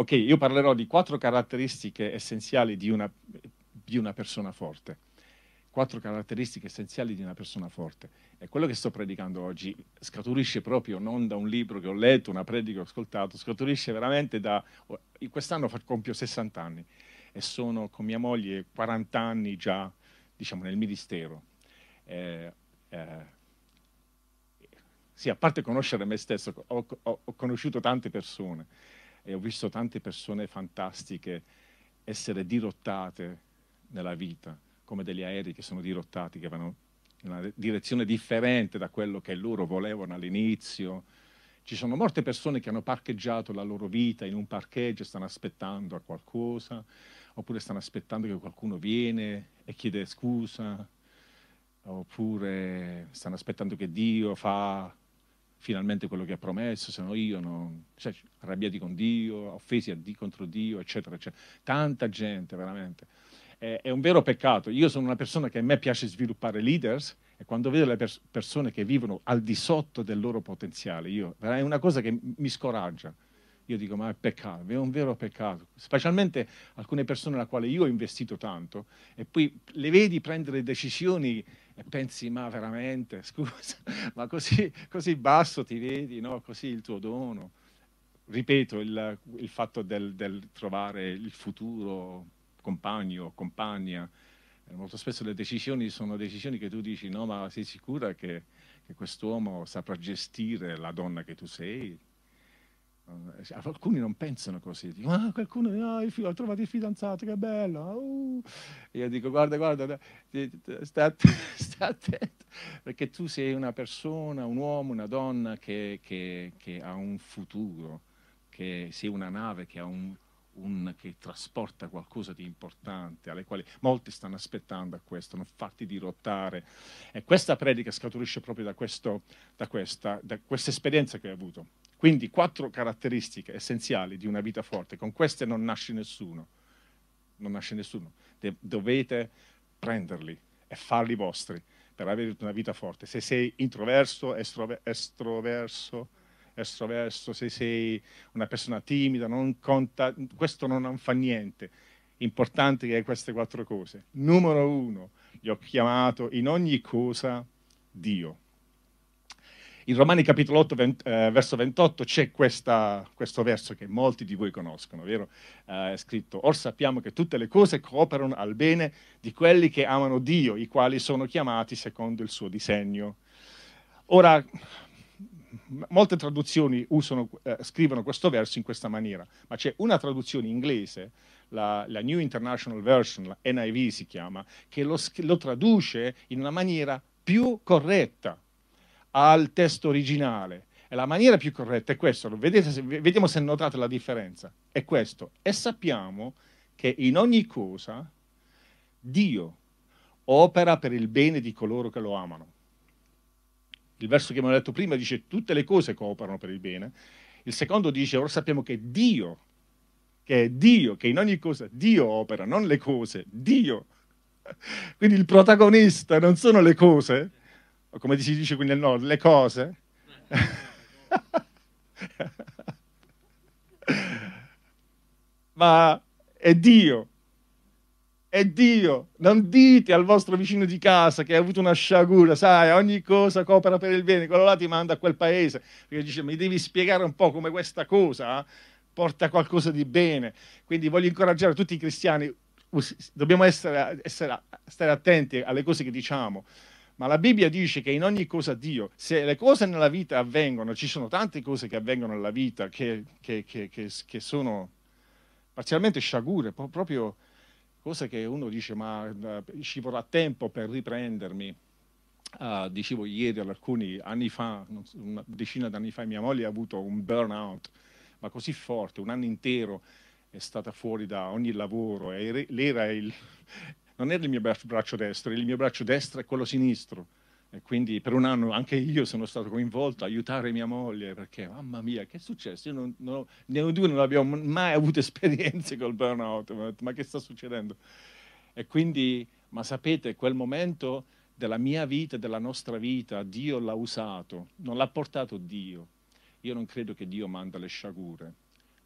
Ok, io parlerò di quattro caratteristiche essenziali di una, di una persona forte. Quattro caratteristiche essenziali di una persona forte. E quello che sto predicando oggi scaturisce proprio non da un libro che ho letto, una predica che ho ascoltato, scaturisce veramente da... Quest'anno compio 60 anni e sono con mia moglie 40 anni già, diciamo, nel ministero. Eh, eh, sì, a parte conoscere me stesso, ho, ho, ho conosciuto tante persone e ho visto tante persone fantastiche essere dirottate nella vita, come degli aerei che sono dirottati, che vanno in una direzione differente da quello che loro volevano all'inizio. Ci sono molte persone che hanno parcheggiato la loro vita in un parcheggio e stanno aspettando a qualcosa, oppure stanno aspettando che qualcuno viene e chiede scusa, oppure stanno aspettando che Dio fa finalmente quello che ha promesso, se no io non... Cioè, arrabbiati con Dio, offesi Dio, contro Dio, eccetera, eccetera. Tanta gente, veramente. È, è, un vero peccato. Io sono una persona che a me piace sviluppare leaders e quando vedo le pers- persone che vivono al di sotto del loro potenziale, io, è una cosa che mi scoraggia. Io dico, ma è peccato, è un vero peccato. Specialmente alcune persone alla quali io ho investito tanto e poi le vedi prendere decisioni pensi, ma veramente, scusa, ma così, così basso ti vedi, no? così il tuo dono. Ripeto, il, il fatto del, del, trovare il futuro compagno o compagna, eh, molto spesso le decisioni sono decisioni che tu dici, no, ma sei sicura che, che quest'uomo saprà gestire la donna che tu sei? Eh, alcuni non pensano così, dicono, ah, qualcuno ah, il ha trovato il fidanzato, che bello. Uh. Io dico, guarda, guarda, sta attento, perché tu sei una persona, un uomo, una donna che, che, che ha un futuro, che sei una nave che ha un, un, che trasporta qualcosa di importante, alle quali molti stanno aspettando a questo, non farti dirottare. E questa predica scaturisce proprio da, questo, da, questa, da questa esperienza che ho avuto. Quindi quattro caratteristiche essenziali di una vita forte, con queste non nasce nessuno, non nasce nessuno. De- dovete prenderli e farli vostri per avere una vita forte. Se sei introverso, estrove- estroverso, estroverso, se sei una persona timida, non conta, questo non fa niente. Importante che hai queste quattro cose. Numero uno, gli ho chiamato in ogni cosa Dio. In Romani capitolo 8, 20, eh, verso 28 c'è questa, questo verso che molti di voi conoscono, vero? Eh, è scritto, or sappiamo che tutte le cose cooperano al bene di quelli che amano Dio, i quali sono chiamati secondo il suo disegno. Ora, molte traduzioni usano, eh, scrivono questo verso in questa maniera, ma c'è una traduzione inglese, la, la New International Version, la NIV si chiama, che lo, lo traduce in una maniera più corretta al testo originale. E la maniera più corretta è questa, vedete, vediamo se notate la differenza, è questo. E sappiamo che in ogni cosa Dio opera per il bene di coloro che lo amano il verso che abbiamo letto prima dice tutte le cose cooperano per il bene. Il secondo dice ora sappiamo che Dio, che è Dio, che in ogni cosa Dio opera, non le cose, Dio. Quindi il protagonista non sono le cose, come si dice qui nel nord, le cose. Ma è Dio è Dio. Non dite al vostro vicino di casa che ha avuto una sciagura, sai, ogni cosa coopera per il bene, quello là ti manda a quel paese, perché dice mi devi spiegare un po' come questa cosa eh, porta qualcosa di bene. Quindi voglio incoraggiare tutti i cristiani, dobbiamo essere, essere, stare attenti alle cose che diciamo. Ma la Bibbia dice che in ogni cosa Dio, se le cose nella vita avvengono, ci sono tante cose che avvengono nella vita che, che, che, che sono parzialmente sciagure, proprio cosa che uno dice ma uh, ci vorrà tempo per riprendermi. Uh, dicevo ieri, alcuni anni fa, una decina d'anni fa, mia moglie ha avuto un burnout, ma così forte, un anno intero è stata fuori da ogni lavoro era il, non era il mio braccio destro, il mio braccio destro è quello sinistro e quindi per un anno anche io sono stato coinvolto a aiutare mia moglie perché, mamma mia, che è successo? Io non, non, noi due non abbiamo mai avuto esperienze col burnout, ma che sta succedendo? E quindi, ma sapete, quel momento della mia vita, della nostra vita, Dio l'ha usato, non l'ha portato Dio. Io non credo che Dio manda le sciagure,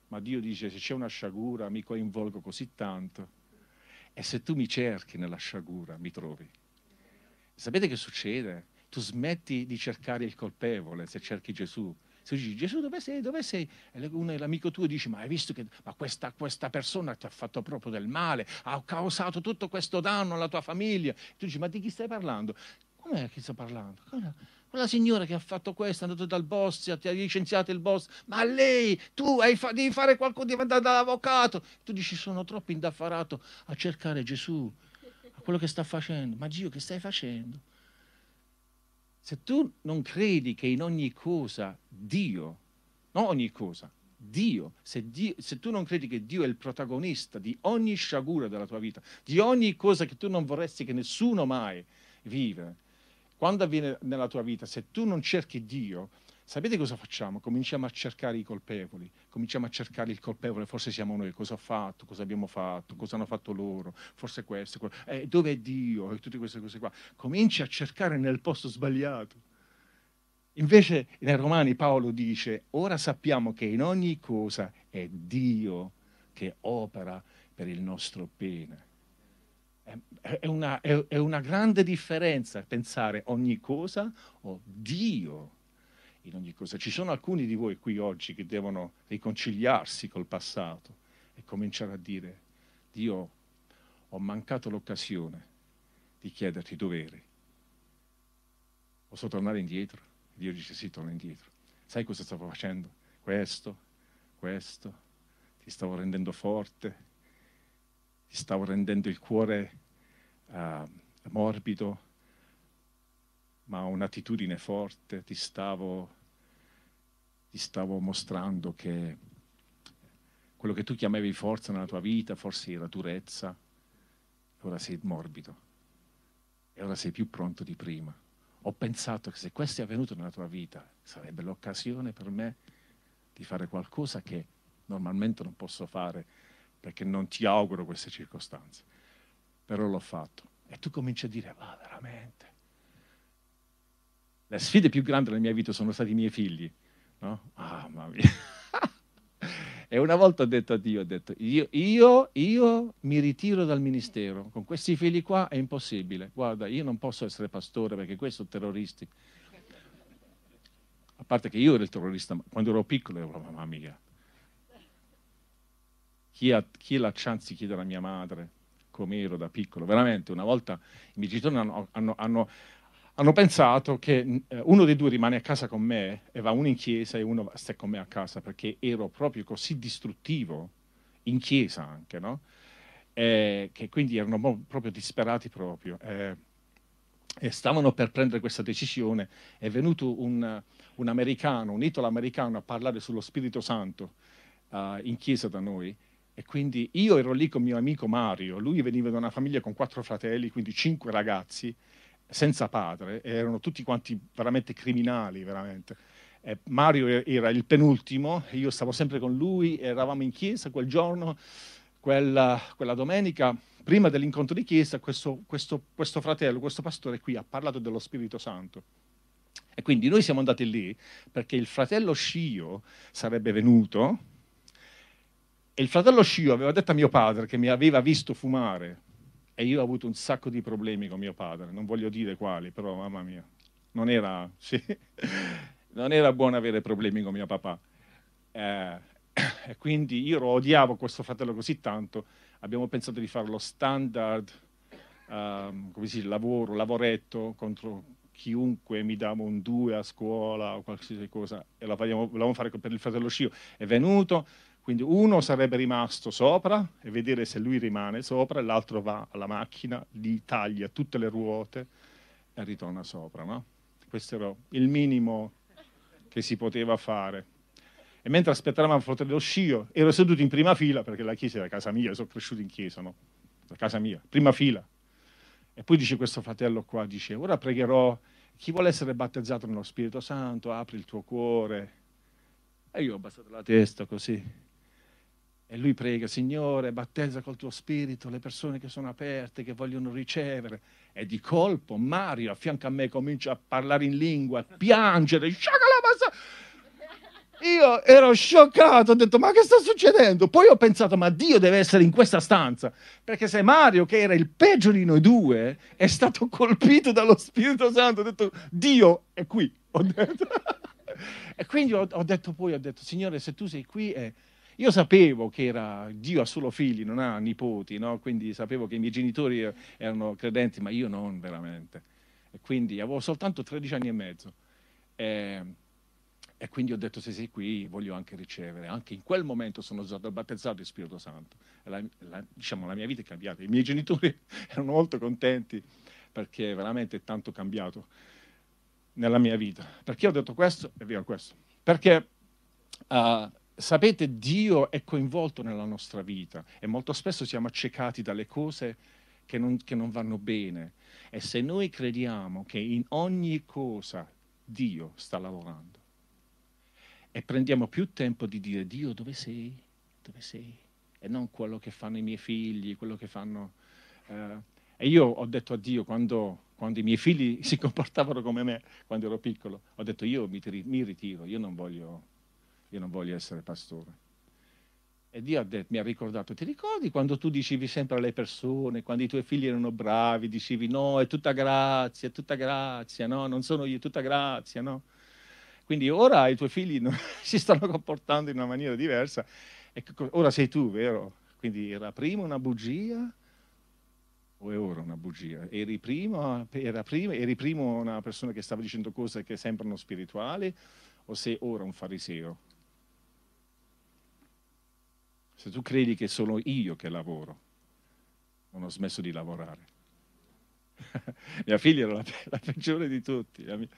ma Dio dice se c'è una sciagura mi coinvolgo così tanto e se tu mi cerchi nella sciagura mi trovi. Sapete che succede? Tu smetti di cercare il colpevole se cerchi Gesù. Se dici Gesù dove sei? Dove sei? E l'amico tuo dice ma hai visto che ma questa, questa, persona ti ha fatto proprio del male, ha causato tutto questo danno alla tua famiglia. Tu dici ma di chi stai parlando? Com'è che sto parlando? Quella signora che ha fatto questo, è andato dal boss, ti ha licenziato il boss, ma lei, tu fa, devi fare qualcosa, devi andare dall'avvocato. Tu dici sono troppo indaffarato a cercare Gesù, a quello che sta facendo. Ma Dio, che stai facendo? Se tu non credi che in ogni cosa Dio, non ogni cosa, Dio se, Dio, se tu non credi che Dio è il protagonista di ogni sciagura della tua vita, di ogni cosa che tu non vorresti che nessuno mai vive, quando avviene nella tua vita, se tu non cerchi Dio, sapete cosa facciamo? Cominciamo a cercare i colpevoli, cominciamo a cercare il colpevole, forse siamo noi, cosa ho fatto, cosa abbiamo fatto, cosa hanno fatto loro, forse questo, eh, dove è Dio e tutte queste cose qua. Cominci a cercare nel posto sbagliato. Invece nei Romani Paolo dice, ora sappiamo che in ogni cosa è Dio che opera per il nostro bene. È una, è, una grande differenza pensare ogni cosa o Dio in ogni cosa. Ci sono alcuni di voi qui oggi che devono riconciliarsi col passato e cominciare a dire, Dio, ho mancato l'occasione di chiederti dove eri. Posso tornare indietro? Dio dice sì, torna indietro. Sai cosa stavo facendo? Questo, questo, ti stavo rendendo forte, ti stavo rendendo il cuore uh, morbido, ma un'attitudine forte, ti stavo, ti stavo mostrando che quello che tu chiamavi forza nella tua vita forse era durezza, ora sei morbido e ora sei più pronto di prima. Ho pensato che se questo è avvenuto nella tua vita sarebbe l'occasione per me di fare qualcosa che normalmente non posso fare perché non ti auguro queste circostanze, però l'ho fatto. E tu cominci a dire, va veramente. Le sfide più grandi della mia vita sono stati i miei figli, no? Ah, mamma mia. e una volta ho detto a Dio, ho detto, io, io, io mi ritiro dal ministero, con questi figli qua è impossibile. Guarda, io non posso essere pastore perché questi sono terroristi. A parte che io ero il terrorista, quando ero piccolo ero, mamma mia, chi ha, chi la chance di chiedere a mia madre come ero da piccolo? Veramente, una volta i miei genitori hanno, hanno, hanno, hanno pensato che eh, uno dei due rimane a casa con me e va uno in chiesa e uno sta con me a casa perché ero proprio così distruttivo, in chiesa anche, no? Eh, che quindi erano proprio disperati proprio. Eh, e stavano per prendere questa decisione. È venuto un, un americano, un italo-americano a parlare sullo Spirito Santo uh, in chiesa da noi e quindi io ero lì con mio amico Mario, lui veniva da una famiglia con quattro fratelli, quindi cinque ragazzi, senza padre, erano tutti quanti veramente criminali, veramente. E Mario era il penultimo, io stavo sempre con lui, eravamo in chiesa quel giorno, quella, quella domenica, prima dell'incontro di chiesa, questo, questo, questo fratello, questo pastore qui ha parlato dello Spirito Santo. E quindi noi siamo andati lì perché il fratello Scio sarebbe venuto, e il fratello Scio aveva detto a mio padre che mi aveva visto fumare e io ho avuto un sacco di problemi con mio padre, non voglio dire quali, però mamma mia, non era, sì, non era buono avere problemi con mio papà. Eh, e quindi io odiavo questo fratello così tanto, abbiamo pensato di fare lo standard, um, come si dice, lavoro, lavoretto contro chiunque mi dava un 2 a scuola o qualsiasi cosa, e lo volevamo fare per il fratello Scio. È venuto, quindi uno sarebbe rimasto sopra e vedere se lui rimane sopra, l'altro va alla macchina, gli taglia tutte le ruote e ritorna sopra. No? Questo era il minimo che si poteva fare. E mentre aspettavamo il fratello Scio, ero seduto in prima fila, perché la chiesa era casa mia, sono cresciuto in chiesa, no? La casa mia, prima fila. E poi dice questo fratello qua, dice, ora pregherò, chi vuole essere battezzato nello Spirito Santo, apri il tuo cuore. E io ho abbassato la testa così. E lui prega, Signore, battezza col tuo spirito le persone che sono aperte, che vogliono ricevere. E di colpo Mario a fianco a me comincia a parlare in lingua, a piangere. io ero scioccato, ho detto ma che sta succedendo? Poi ho pensato ma Dio deve essere in questa stanza, perché se Mario, che era il peggio di noi due, è stato colpito dallo Spirito Santo, ho detto Dio è qui. e quindi ho, ho, detto poi, ho detto Signore se tu sei qui... Eh, io sapevo che era, Dio ha solo figli, non ha nipoti, no? quindi sapevo che i miei genitori erano credenti, ma io non veramente. E quindi avevo soltanto 13 anni e mezzo. E, e quindi ho detto, se sei qui voglio anche ricevere. Anche in quel momento sono stato battezzato di Spirito Santo. La, la, diciamo, la mia vita è cambiata. I miei genitori erano molto contenti perché veramente è tanto cambiato nella mia vita. Perché ho detto questo? È vero questo. Perché... Uh, sapete, Dio è coinvolto nella nostra vita e molto spesso siamo accecati dalle cose che non, che non vanno bene. E se noi crediamo che in ogni cosa Dio sta lavorando e prendiamo più tempo di dire Dio dove sei? Dove sei? E non quello che fanno i miei figli, quello che fanno... Eh, e io ho detto a Dio quando, quando, i miei figli si comportavano come me, quando ero piccolo, ho detto io mi, mi ritiro, io non voglio io non voglio essere pastore. E Dio ha detto, mi ha ricordato, ti ricordi quando tu dicevi sempre alle persone, quando i tuoi figli erano bravi, dicevi no, è tutta grazia, è tutta grazia, no, non sono io, è tutta grazia, no? Quindi ora i tuoi figli non, si stanno comportando in una maniera diversa. E ora sei tu, vero? Quindi era prima una bugia o è ora una bugia? Eri prima, era prima, eri prima una persona che stava dicendo cose che sembrano spirituali o sei ora un fariseo? Se tu credi che sono io che lavoro, non ho smesso di lavorare. mia figlia era la, la peggiore di tutti, mia,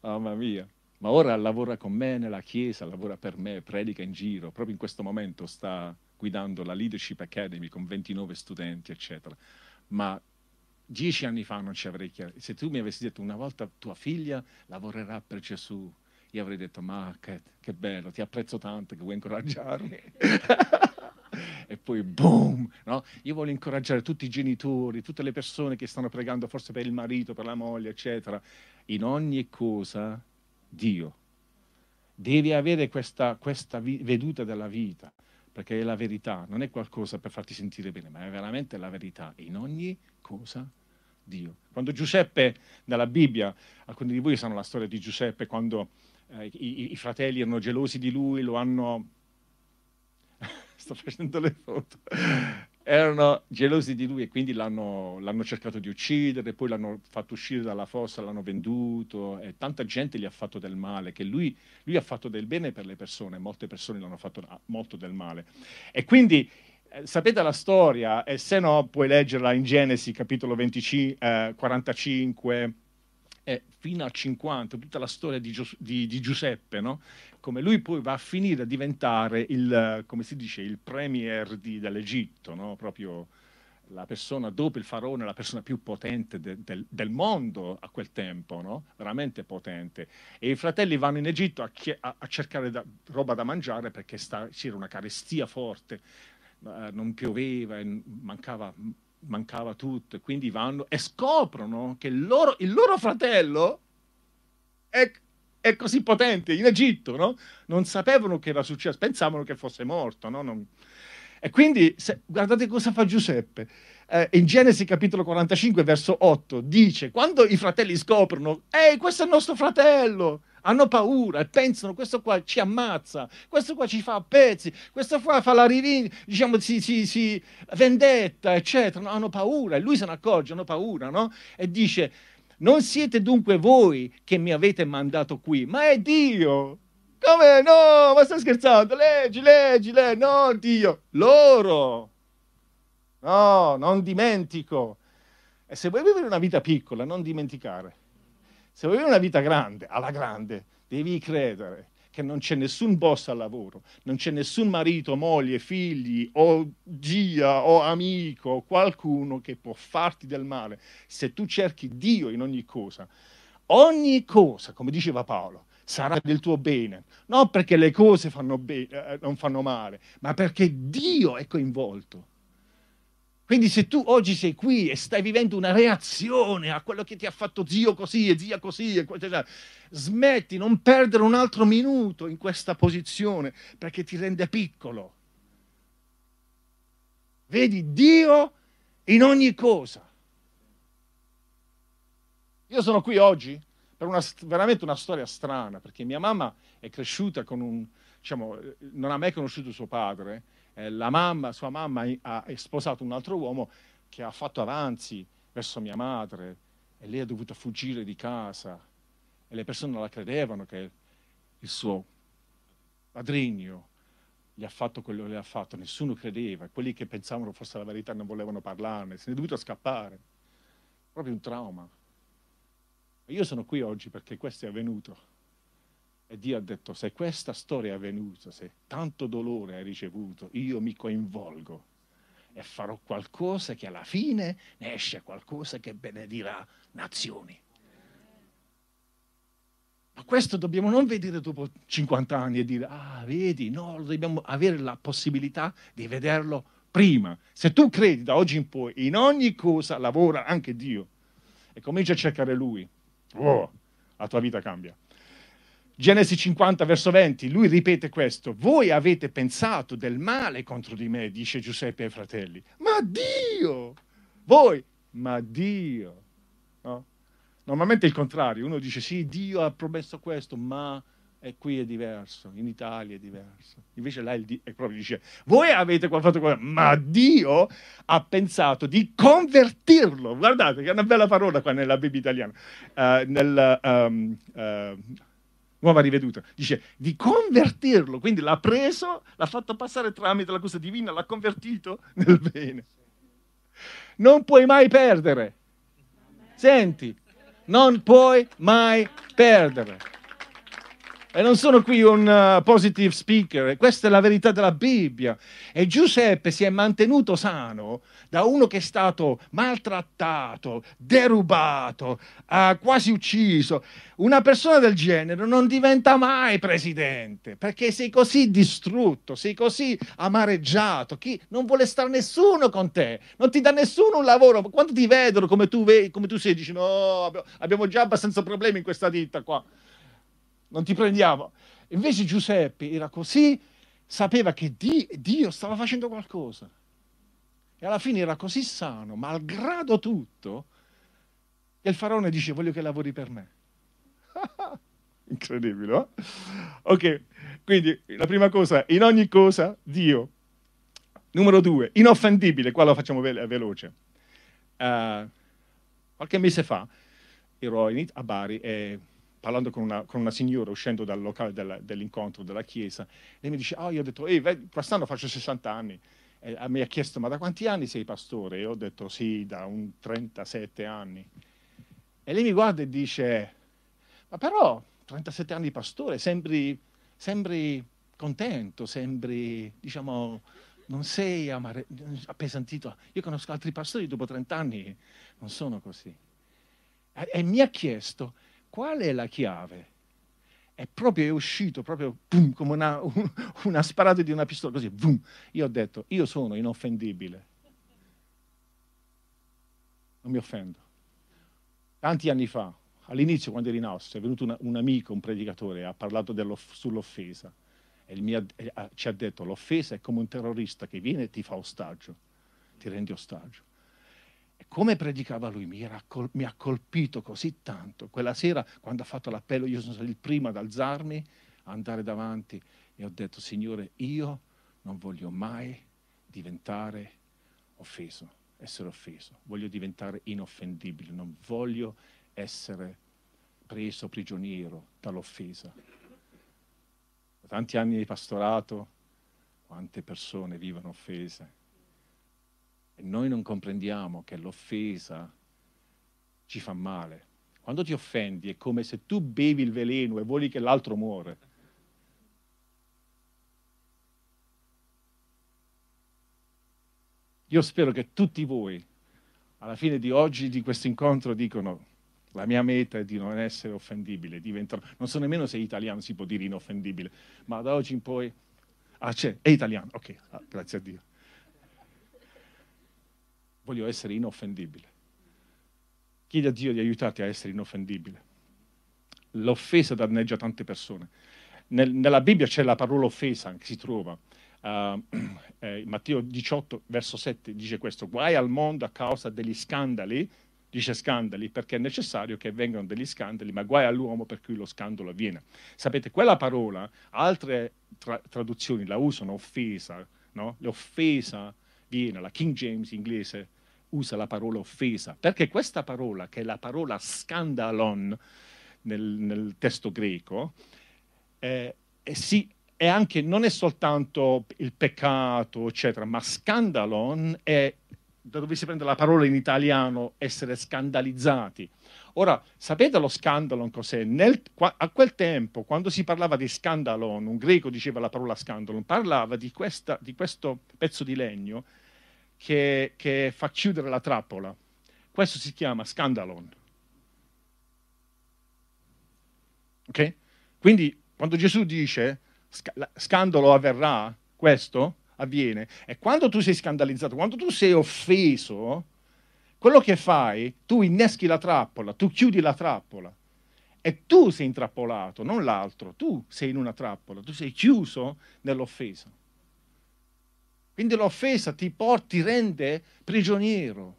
mamma mia. Ma ora lavora con me nella chiesa, lavora per me, predica in giro. Proprio in questo momento sta guidando la Leadership Academy con 29 studenti, eccetera. Ma dieci anni fa non ci avrei chiesto. Se tu mi avessi detto una volta tua figlia lavorerà per Gesù, io avrei detto, ma che, che bello, ti apprezzo tanto che vuoi incoraggiarmi. e poi boom, no? Io voglio incoraggiare tutti i genitori, tutte le persone che stanno pregando forse per il marito, per la moglie, eccetera. In ogni cosa Dio. Devi avere questa, questa vi- veduta della vita, perché è la verità, non è qualcosa per farti sentire bene, ma è veramente la verità. In ogni cosa Dio. Quando Giuseppe, nella Bibbia, alcuni di voi sanno la storia di Giuseppe, quando eh, i, i, fratelli erano gelosi di lui, lo hanno... Sto facendo le foto. Erano gelosi di lui e quindi l'hanno, l'hanno, cercato di uccidere, poi l'hanno fatto uscire dalla fossa, l'hanno venduto e tanta gente gli ha fatto del male, che lui, lui ha fatto del bene per le persone, molte persone gli hanno fatto ah, molto del male. E quindi eh, sapete la storia, e se no puoi leggerla in Genesi capitolo 25, eh, 45 eh, fino al 50, tutta la storia di, Gius- di, di Giuseppe, no? come lui poi va a finire a diventare il, come si dice, il premier di, dell'Egitto, no? proprio la persona dopo il faraone, la persona più potente de, del, del, mondo a quel tempo, no? veramente potente. E i fratelli vanno in Egitto a, a, a cercare da, roba da mangiare perché sta, c'era una carestia forte, uh, non pioveva, mancava mancava tutto, e quindi vanno e scoprono che il loro, il loro fratello è, è, così potente in Egitto, no? Non sapevano che era successo, pensavano che fosse morto, no? Non... E quindi, se, guardate cosa fa Giuseppe. Eh, in Genesi capitolo 45, verso 8, dice, quando i fratelli scoprono, ehi, questo è il nostro fratello, hanno paura e pensano questo qua ci ammazza, questo qua ci fa a pezzi, questo qua fa la rivincita, diciamo, si, si, si, vendetta, eccetera, no, hanno paura e lui se ne accorge, hanno paura, no? E dice, non siete dunque voi che mi avete mandato qui, ma è Dio. Come? No, ma stai scherzando? Leggi, leggi, leggi, no, Dio, loro. No, non dimentico. E se vuoi vivere una vita piccola, non dimenticare. Se vuoi una vita grande, alla grande, devi credere che non c'è nessun boss al lavoro, non c'è nessun marito, moglie, figli o zia o amico o qualcuno che può farti del male se tu cerchi Dio in ogni cosa. Ogni cosa, come diceva Paolo, sarà del tuo bene, non perché le cose fanno be- eh, non fanno male, ma perché Dio è coinvolto. Quindi se tu oggi sei qui e stai vivendo una reazione a quello che ti ha fatto zio così e zia così, e cioè, smetti, non perdere un altro minuto in questa posizione perché ti rende piccolo. Vedi Dio in ogni cosa. Io sono qui oggi per una, veramente una storia strana, perché mia mamma è cresciuta con un, diciamo, non ha mai conosciuto suo padre, eh, la mamma, sua mamma ha sposato un altro uomo che ha fatto avanzi verso mia madre e lei ha dovuto fuggire di casa. E le persone la credevano che il suo padrigno gli ha fatto quello che le ha fatto, nessuno credeva, quelli che pensavano fosse la verità non volevano parlarne, se ne è dovuto scappare, proprio un trauma. Io sono qui oggi perché questo è avvenuto. E Dio ha detto, se questa storia è avvenuta, se tanto dolore hai ricevuto, io mi coinvolgo e farò qualcosa che alla fine ne esce qualcosa che benedirà nazioni. Ma questo dobbiamo non vedere dopo 50 anni e dire, ah, vedi, no, dobbiamo avere la possibilità di vederlo prima. Se tu credi da oggi in poi, in ogni cosa lavora anche Dio e comincia a cercare Lui, oh, la tua vita cambia. Genesi 50, verso 20, lui ripete questo. Voi avete pensato del male contro di me, dice Giuseppe ai fratelli. Ma Dio! Voi, ma Dio! No? Normalmente è il contrario. Uno dice sì, Dio ha promesso questo, ma e qui è diverso, in Italia è diverso. Invece là il è proprio dice, voi avete fatto questo, ma Dio ha pensato di convertirlo. Guardate che è una bella parola qua nella Bibbia italiana. Uh, nel, um, uh, nuova riveduta, dice di convertirlo, quindi l'ha preso, l'ha fatto passare tramite la cosa divina, l'ha convertito nel bene. Non puoi mai perdere. Senti, non puoi mai perdere. E non sono qui un uh, positive speaker, questa è la verità della Bibbia. E Giuseppe si è mantenuto sano da uno che è stato maltrattato, derubato, uh, quasi ucciso. Una persona del genere non diventa mai presidente perché sei così distrutto, sei così amareggiato. Chi non vuole stare nessuno con te, non ti dà nessuno un lavoro. Quando ti vedono come tu, come tu sei, dici: No, abbiamo già abbastanza problemi in questa ditta qua non ti prendiamo. Invece Giuseppe era così, sapeva che Dio stava facendo qualcosa. E alla fine era così sano, malgrado tutto, che il faraone dice voglio che lavori per me. Incredibile, no? Ok, quindi la prima cosa, in ogni cosa Dio. Numero due, inoffendibile, qua lo facciamo ve- veloce. Uh, qualche mese fa ero a Bari e parlando con una, con una, signora uscendo dal locale della, dell'incontro della chiesa, lei mi dice, oh, io ho detto, ehi, quest'anno faccio 60 anni. E mi ha chiesto, ma da quanti anni sei pastore? E ho detto, sì, da un 37 anni. E lei mi guarda e dice, ma però 37 anni pastore, sembri, sembri contento, sembri, diciamo, non sei amare, appesantito. Io conosco altri pastori dopo 30 anni, non sono così. E, e mi ha chiesto, qual è la chiave? È proprio è uscito, proprio boom, come una, una sparata di una pistola, così, boom. Io ho detto, io sono inoffendibile. Non mi offendo. Tanti anni fa, all'inizio quando eri in Austria, è venuto una, un amico, un predicatore, ha parlato sull'offesa e mio, eh, ci ha detto l'offesa è come un terrorista che viene e ti fa ostaggio, ti rende ostaggio come predicava lui mi, col- mi, ha colpito così tanto. Quella sera, quando ha fatto l'appello, io sono stato il primo ad alzarmi, andare davanti e ho detto, Signore, io non voglio mai diventare offeso, essere offeso, voglio diventare inoffendibile, non voglio essere preso prigioniero dall'offesa. Da tanti anni di pastorato, quante persone vivono offese e noi non comprendiamo che l'offesa ci fa male. Quando ti offendi è come se tu bevi il veleno e vuoi che l'altro muore. Io spero che tutti voi, alla fine di oggi, di questo incontro, dicono la mia meta è di non essere offendibile, diventare, non so nemmeno se italiano si può dire inoffendibile, ma da oggi in poi... Ah, c'è, è italiano, ok, ah, grazie a Dio. Voglio essere inoffendibile. Chiedi a Dio di aiutarti a essere inoffendibile. L'offesa danneggia tante persone. Nel, nella Bibbia c'è la parola offesa che si trova. Uh, eh, Matteo 18, verso 7 dice questo, guai al mondo a causa degli scandali, dice scandali perché è necessario che vengano degli scandali, ma guai all'uomo per cui lo scandalo avviene. Sapete, quella parola, altre tra- traduzioni la usano offesa, no? L'offesa viene, la King James inglese usa la parola offesa, perché questa parola, che è la parola scandalon nel, nel testo greco, eh, eh, sì, è anche, non è soltanto il peccato, eccetera, ma scandalon è da dove si prende la parola in italiano essere scandalizzati. Ora, sapete lo scandalon cos'è? Nel, a quel tempo, quando si parlava di scandalon, un greco diceva la parola scandalon, parlava di, questa, di questo pezzo di legno che, che, fa chiudere la trappola. Questo si chiama scandalon. Ok? Quindi, quando Gesù dice scandalo avverrà, questo avviene. E quando tu sei scandalizzato, quando tu sei offeso, quello che fai, tu inneschi la trappola, tu chiudi la trappola. E tu sei intrappolato, non l'altro. Tu sei in una trappola, tu sei chiuso nell'offesa. Quindi l'offesa ti porta, ti rende prigioniero.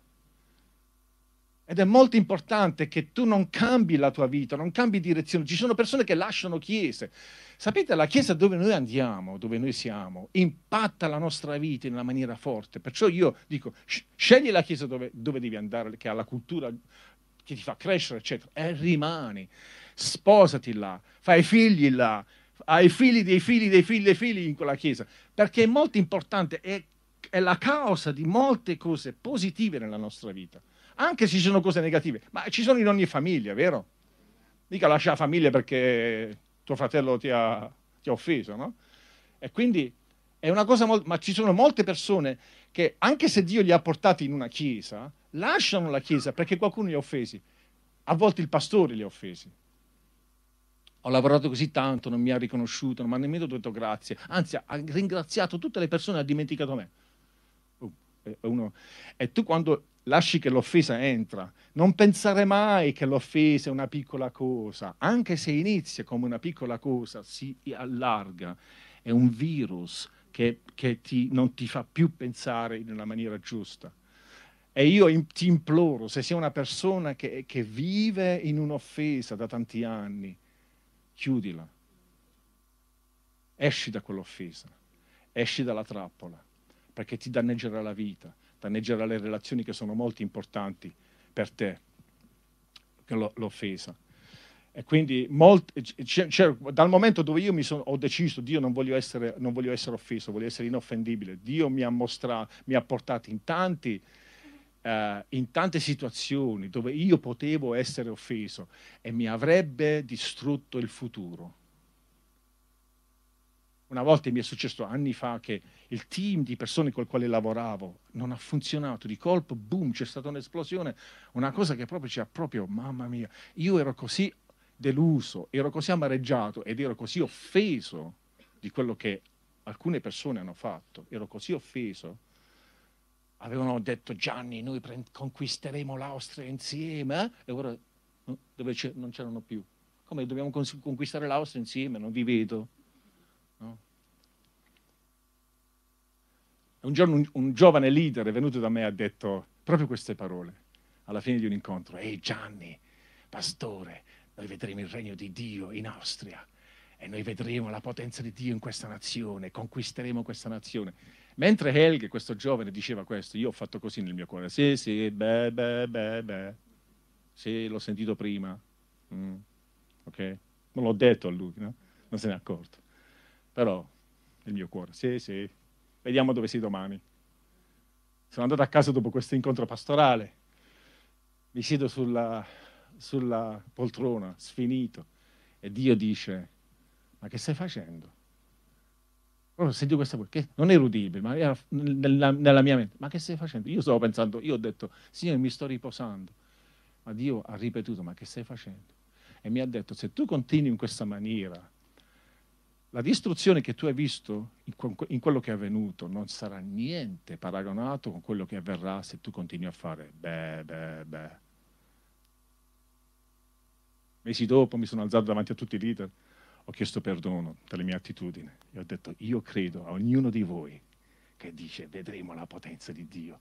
Ed è molto importante che tu non cambi la tua vita, non cambi direzione. Ci sono persone che lasciano chiese. Sapete, la chiesa dove noi andiamo, dove noi siamo, impatta la nostra vita in una maniera forte. Perciò io dico, scegli la chiesa dove, dove devi andare, che ha la cultura che ti fa crescere, eccetera, e rimani. Sposati là, fai figli là, hai figli dei figli dei figli dei figli in quella chiesa. Perché è molto importante, è, è la causa di molte cose positive nella nostra vita anche se ci sono cose negative, ma ci sono in ogni famiglia, vero? Mica lascia la famiglia perché tuo fratello ti ha, ti ha offeso, no? E quindi è una cosa molto... ma ci sono molte persone che anche se Dio li ha portati in una chiesa, lasciano la chiesa perché qualcuno li ha offesi. A volte il pastore li ha offesi. Ho lavorato così tanto, non mi ha riconosciuto, non mi ha nemmeno detto grazie. Anzi, ha ringraziato tutte le persone ha dimenticato me. Uh, uno... E tu quando lasci che l'offesa entra. Non pensare mai che l'offesa è una piccola cosa, anche se inizia come una piccola cosa, si allarga. È un virus che, che ti, non ti fa più pensare nella maniera giusta. E io in, ti imploro, se sei una persona che, che vive in un'offesa da tanti anni, chiudila. Esci da quell'offesa, esci dalla trappola, perché ti danneggerà la vita danneggerà le relazioni che sono molto importanti per te, l'offesa. E quindi molti, c'è, c'è, dal momento dove io mi sono, ho deciso, Dio non voglio, essere, non voglio essere offeso, voglio essere inoffendibile, Dio mi ha mostrato, mi ha portato in, tanti, uh, in tante situazioni dove io potevo essere offeso e mi avrebbe distrutto il futuro. Una volta mi è successo anni fa che il team di persone con le quali lavoravo non ha funzionato, di colpo, boom, c'è stata un'esplosione, una cosa che proprio ci ha proprio, mamma mia, io ero così deluso, ero così amareggiato ed ero così offeso di quello che alcune persone hanno fatto, ero così offeso. Avevano detto Gianni, noi conquisteremo l'Austria insieme, eh? e ora dove non c'erano più. Come dobbiamo conquistare l'Austria insieme? Non vi vedo. No? Un giorno un, un, giovane leader è venuto da me e ha detto proprio queste parole alla fine di un incontro. Ehi Gianni, pastore, noi vedremo il regno di Dio in Austria e noi vedremo la potenza di Dio in questa nazione, conquisteremo questa nazione. Mentre Helge, questo giovane, diceva questo, io ho fatto così nel mio cuore. Sì, sì, beh, beh, beh, beh. Sì, l'ho sentito prima. Mm. Ok? Non l'ho detto a lui, no? Non se n'è accorto. Però nel mio cuore, sì, sì, vediamo dove sei domani. Sono andato a casa dopo questo incontro pastorale, mi siedo sulla, sulla poltrona, sfinito, e Dio dice, ma che stai facendo? Proprio sento questa voce, che non era udibile, ma era nella, nella, mia mente. Ma che stai facendo? Io stavo pensando, io ho detto, Signore, mi sto riposando. Ma Dio ha ripetuto, ma che stai facendo? E mi ha detto, se tu continui in questa maniera, la distruzione che tu hai visto in quello che è avvenuto non sarà niente paragonato con quello che avverrà se tu continui a fare beh, beh, beh. Mesi dopo mi sono alzato davanti a tutti i leader, ho chiesto perdono delle mie attitudini e ho detto io credo a ognuno di voi che dice vedremo la potenza di Dio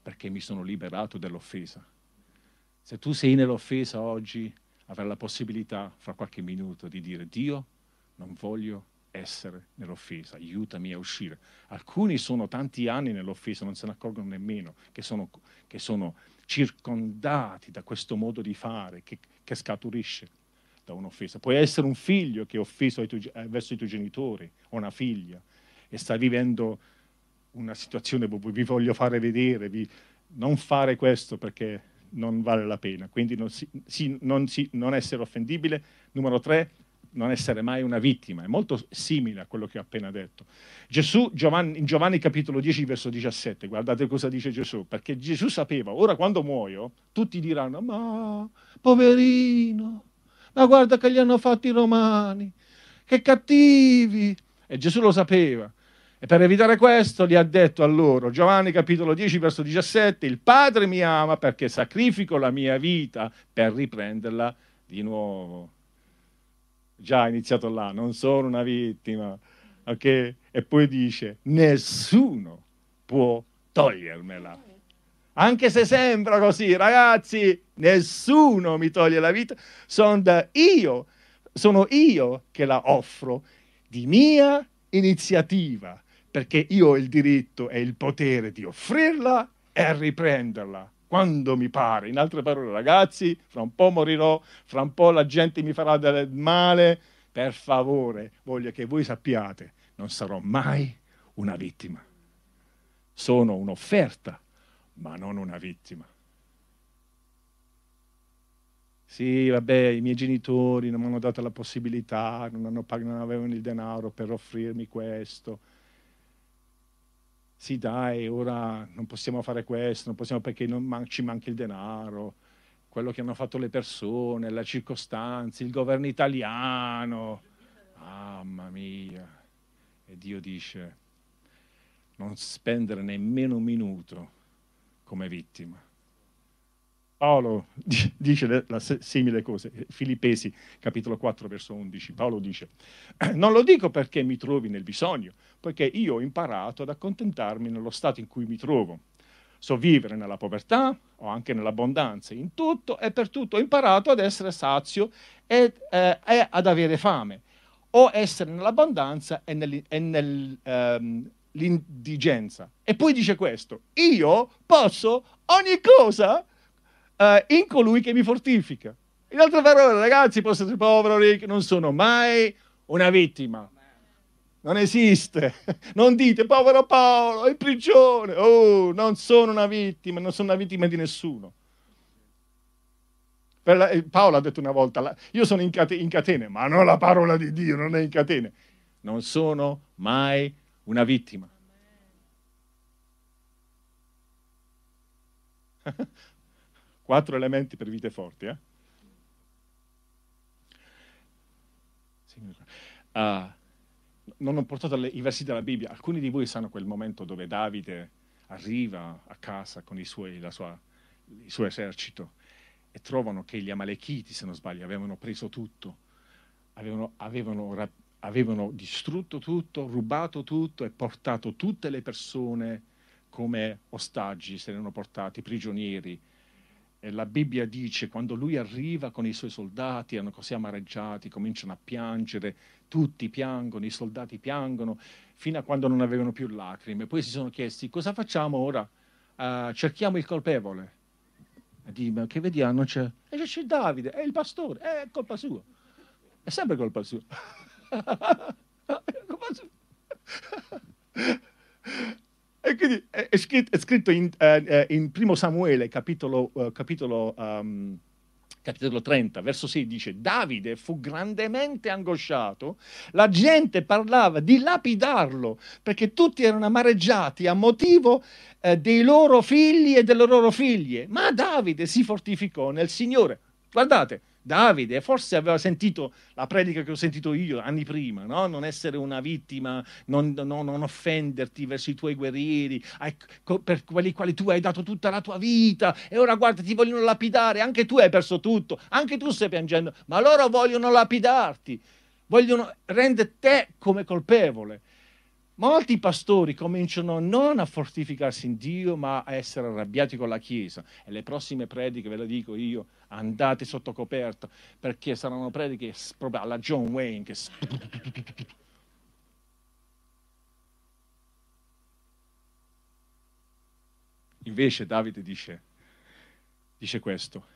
perché mi sono liberato dell'offesa. Se tu sei nell'offesa oggi, avrai la possibilità fra qualche minuto di dire Dio, non voglio essere nell'offesa, aiutami a uscire. Alcuni sono tanti anni nell'offesa, non se ne accorgono nemmeno che sono, che sono circondati da questo modo di fare che, che scaturisce da un'offesa. Puoi essere un figlio che è offeso tuoi, eh, verso i tuoi genitori o una figlia e stai vivendo una situazione, vi voglio fare vedere, vi, non fare questo perché non vale la pena. Quindi non, si, si, non, si, non essere offendibile. Numero tre, non essere mai una vittima, è molto simile a quello che ho appena detto. Gesù, Giovanni, in Giovanni capitolo 10, verso 17, guardate cosa dice Gesù, perché Gesù sapeva, ora quando muoio, tutti diranno, ma poverino, ma guarda che gli hanno fatto i romani, che cattivi. E Gesù lo sapeva. E per evitare questo gli ha detto a loro, Giovanni capitolo 10, verso 17, il Padre mi ama perché sacrifico la mia vita per riprenderla di nuovo già iniziato là, non sono una vittima, ok? E poi dice, nessuno può togliermela. Anche se sembra così, ragazzi, nessuno mi toglie la vita, sono io, sono io che la offro di mia iniziativa, perché io ho il diritto e il potere di offrirla e riprenderla quando mi pare. In altre parole, ragazzi, fra un po' morirò, fra un po' la gente mi farà del male. Per favore, voglio che voi sappiate, non sarò mai una vittima. Sono un'offerta, ma non una vittima. Sì, vabbè, i miei genitori non mi hanno dato la possibilità, non, hanno, non avevano il denaro per offrirmi questo sì dai, ora non possiamo fare questo, non possiamo perché non man- ci manca il denaro, quello che hanno fatto le persone, le circostanze, il governo italiano. Mamma mia. E Dio dice, non spendere nemmeno un minuto come vittima. Paolo dice la, simile cosa, Filippesi capitolo 4 verso 11, Paolo dice, non lo dico perché mi trovi nel bisogno, poiché io ho imparato ad accontentarmi nello stato in cui mi trovo. So vivere nella povertà o anche nell'abbondanza, in tutto e per tutto. Ho imparato ad essere sazio e, eh, e ad avere fame, o essere nell'abbondanza e, nell'indigenza. Ehm, e poi dice questo, io posso ogni cosa uh, in colui che mi fortifica. In altre parole, ragazzi, posso essere povero ricco, non sono mai una vittima. Non esiste. Non dite povero Paolo, in prigione. Oh, non sono una vittima, non sono una vittima di nessuno. Eh, Paolo ha detto una volta, io sono in catene, ma non la parola di Dio, non è in catene. Non sono mai una vittima. Quattro elementi per vite forti. Eh? Uh, non ho portato le, i versi della Bibbia. Alcuni di voi sanno quel momento dove Davide arriva a casa con suoi, sua, il suo esercito e trovano che gli Amalechiti, se non sbaglio, avevano preso tutto, avevano, avevano, avevano distrutto tutto, rubato tutto e portato tutte le persone come ostaggi, se ne erano portati prigionieri e la Bibbia dice quando lui arriva con i suoi soldati, erano così amareggiati, cominciano a piangere, tutti piangono, i soldati piangono, fino a quando non avevano più lacrime. Poi si sono chiesti cosa facciamo ora? Uh, cerchiamo il colpevole. E dicono che vediamo, non c'è. E c'è Davide, è il pastore, è colpa sua. È sempre colpa sua. E quindi è, scritto, è scritto in, uh, in, primo Samuele, capitolo, uh, capitolo, um, capitolo 30, verso 6, dice, Davide fu grandemente angosciato, la gente parlava di lapidarlo, perché tutti erano amareggiati a motivo uh, dei loro figli e delle loro figlie. Ma Davide si fortificò nel Signore. Guardate, Davide forse aveva sentito la predica che ho sentito io anni prima, no? non essere una vittima, non, non, non offenderti verso i tuoi guerrieri, per quelli quali tu hai dato tutta la tua vita e ora guarda ti vogliono lapidare, anche tu hai perso tutto, anche tu stai piangendo, ma loro vogliono lapidarti, vogliono rendere te come colpevole. Molti pastori cominciano non a fortificarsi in Dio, ma a essere arrabbiati con la Chiesa. E le prossime prediche, ve le dico io, andate sotto coperta, perché saranno prediche proprio alla John Wayne. Che... Invece Davide dice, dice questo,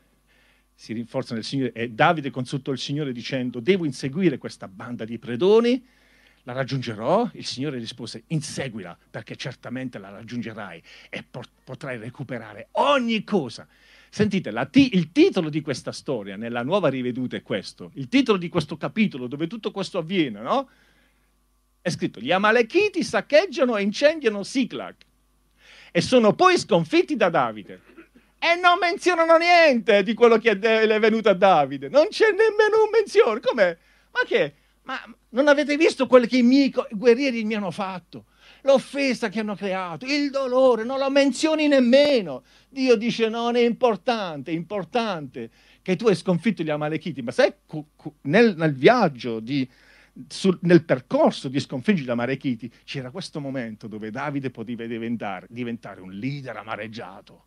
si rinforza nel Signore e Davide consultò il Signore dicendo, devo inseguire questa banda di predoni la raggiungerò? Il Signore rispose, inseguila perché certamente la raggiungerai e potrai recuperare ogni cosa. Sentite, t- il titolo di questa storia nella nuova riveduta è questo, il titolo di questo capitolo dove tutto questo avviene, no? È scritto, gli Amalechiti saccheggiano e incendiano Siclag e sono poi sconfitti da Davide. E non menzionano niente di quello che è venuto a Davide, non c'è nemmeno un menzione. Com'è? Ma che? Ma non avete visto quello che i miei guerrieri mi hanno fatto? L'offesa che hanno creato, il dolore, non lo menzioni nemmeno. Dio dice non è importante, è importante che tu hai sconfitto gli Amalechiti, ma sai nel, nel viaggio, di, sul, nel percorso di sconfiggere gli Amalechiti, c'era questo momento dove Davide poteva diventare, diventare un leader amareggiato,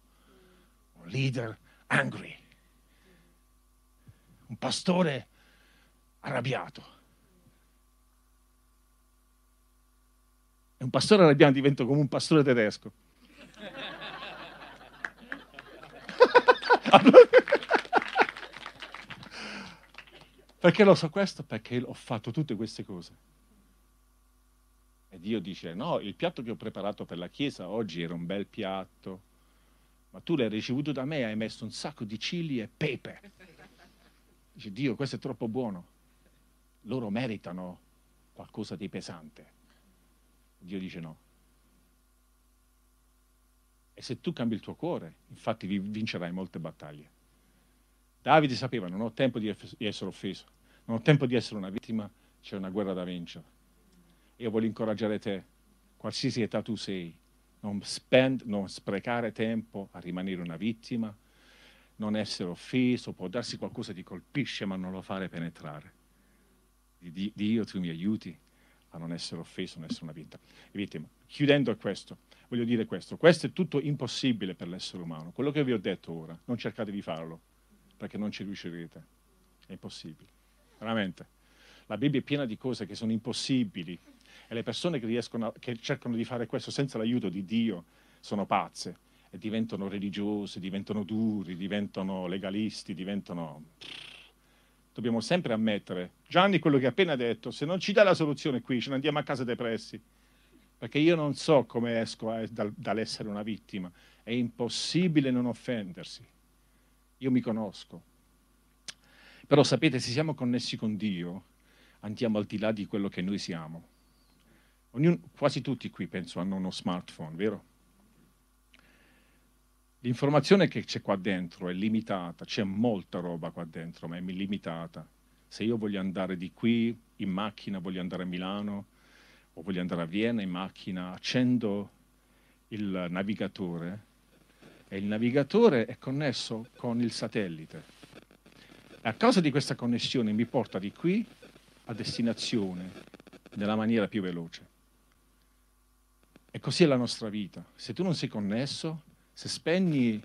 un leader angry, un pastore arrabbiato E un pastore arrabbiato diventa come un pastore tedesco. Perché lo so questo? Perché ho fatto tutte queste cose. E Dio dice, no, il piatto che ho preparato per la Chiesa oggi era un bel piatto, ma tu l'hai ricevuto da me hai messo un sacco di cili e pepe. Dice, Dio, questo è troppo buono. Loro meritano qualcosa di pesante. Dio dice no. E se tu cambi il tuo cuore, infatti vincerai molte battaglie. Davide sapeva, non ho tempo di essere offeso, non ho tempo di essere una vittima, c'è una guerra da vincere. Io voglio incoraggiare te, qualsiasi età tu sei, non, spend, non sprecare tempo a rimanere una vittima, non essere offeso, può darsi qualcosa ti colpisce ma non lo fare penetrare. Dio, tu mi aiuti a non essere offeso, non essere una vittima. Chiudendo a questo, voglio dire questo, questo è tutto impossibile per l'essere umano. Quello che vi ho detto ora, non cercate di farlo, perché non ci riuscirete. È impossibile, veramente. La Bibbia è piena di cose che sono impossibili e le persone che, a, che cercano di fare questo senza l'aiuto di Dio sono pazze e diventano religiose, diventano duri, diventano legalisti, diventano dobbiamo sempre ammettere, Gianni quello che ha appena detto, se non ci dà la soluzione qui, ce ne andiamo a casa depressi, perché io non so come esco a, dal, dall'essere una vittima, è impossibile non offendersi, io mi conosco. Però sapete, se siamo connessi con Dio, andiamo al di là di quello che noi siamo. Ognuno, quasi tutti qui penso hanno uno smartphone, vero? L'informazione che c'è qua dentro è limitata, c'è molta roba qua dentro, ma è limitata. Se io voglio andare di qui in macchina, voglio andare a Milano o voglio andare a Vienna in macchina, accendo il navigatore e il navigatore è connesso con il satellite. A causa di questa connessione mi porta di qui a destinazione nella maniera più veloce. E così è la nostra vita. Se tu non sei connesso, se spegni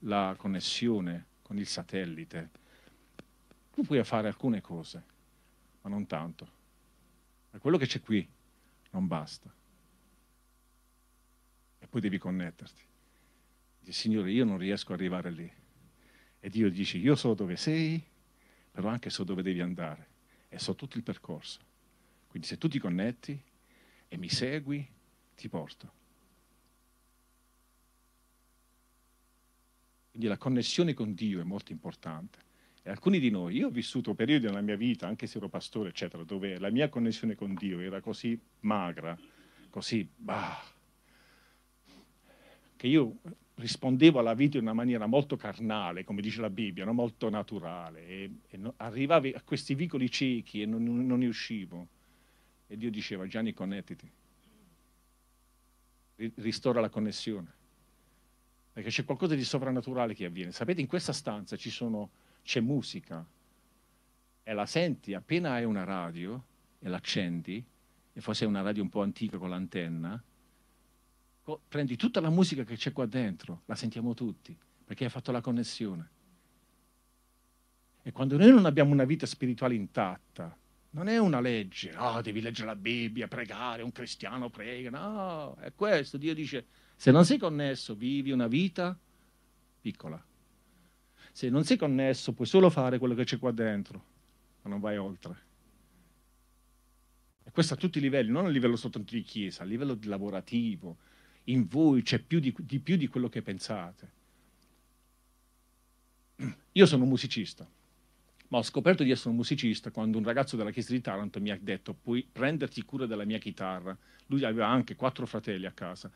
la connessione con il satellite, tu puoi fare alcune cose, ma non tanto. E quello che c'è qui non basta. E poi devi connetterti. Dici, Signore, io non riesco ad arrivare lì. E Dio dice, io so dove sei, però anche so dove devi andare. E so tutto il percorso. Quindi se tu ti connetti e mi segui, ti porto. Quindi la connessione con Dio è molto importante. E alcuni di noi, io ho vissuto periodi nella mia vita, anche se ero pastore, eccetera, dove la mia connessione con Dio era così magra, così, bah, che io rispondevo alla vita in una maniera molto carnale, come dice la Bibbia, no? molto naturale, e, e no, arrivavi a questi vicoli ciechi e non, non, ne uscivo. E Dio diceva, Gianni, connettiti, ristora la connessione, perché c'è qualcosa di sovrannaturale che avviene. Sapete, in questa stanza sono, c'è musica, e la senti appena hai una radio e l'accendi, e forse è una radio un po' antica con l'antenna, prendi tutta la musica che c'è qua dentro, la sentiamo tutti, perché hai fatto la connessione. E quando noi non abbiamo una vita spirituale intatta, non è una legge, no, devi leggere la Bibbia, pregare, un cristiano prega, no, è questo. Dio dice, se non sei connesso, vivi una vita piccola. Se non sei connesso, puoi solo fare quello che c'è qua dentro, ma non vai oltre. E questo a tutti i livelli, non a livello soltanto di chiesa, a livello lavorativo, in voi c'è più di, di più di quello che pensate. Io sono un musicista, ma ho scoperto di essere un musicista quando un ragazzo della chiesa di Taranto mi ha detto puoi prenderti cura della mia chitarra. Lui aveva anche quattro fratelli a casa,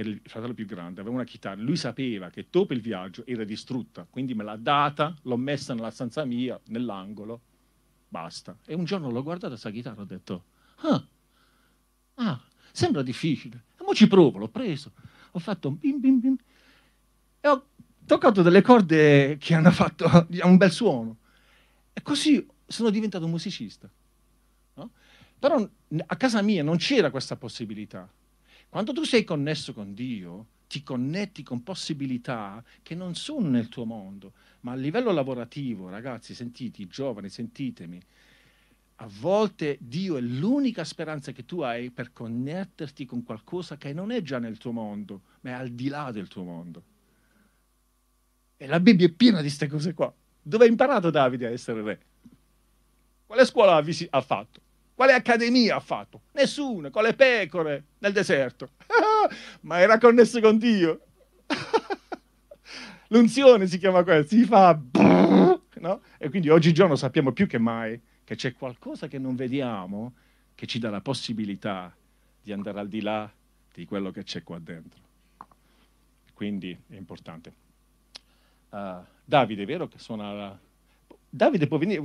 era il fratello più grande, aveva una chitarra. Lui sapeva che dopo il viaggio era distrutta, quindi me l'ha data, l'ho messa nella stanza mia, nell'angolo, basta. E un giorno l'ho guardata questa chitarra e ho detto, ah, ah, sembra difficile mo ci provo, l'ho preso, ho fatto un bim bim bim e ho toccato delle corde che hanno fatto un bel suono. E così sono diventato musicista. No? Però a casa mia non c'era questa possibilità. Quando tu sei connesso con Dio, ti connetti con possibilità che non sono nel tuo mondo, ma a livello lavorativo, ragazzi, sentite, giovani, sentitemi, a volte Dio è l'unica speranza che tu hai per connetterti con qualcosa che non è già nel tuo mondo, ma è al di là del tuo mondo. E la Bibbia è piena di queste cose qua. Dove ha imparato Davide a essere re? Quale scuola ha fatto? Quale accademia ha fatto? Nessuna, con le pecore nel deserto. ma era connesso con Dio. L'unzione si chiama questo, si fa... No? E quindi oggigiorno sappiamo più che mai che c'è qualcosa che non vediamo che ci dà la possibilità di andare al di là di quello che c'è qua dentro. Quindi è importante. Uh, Davide, vero che suona... Davide può venire...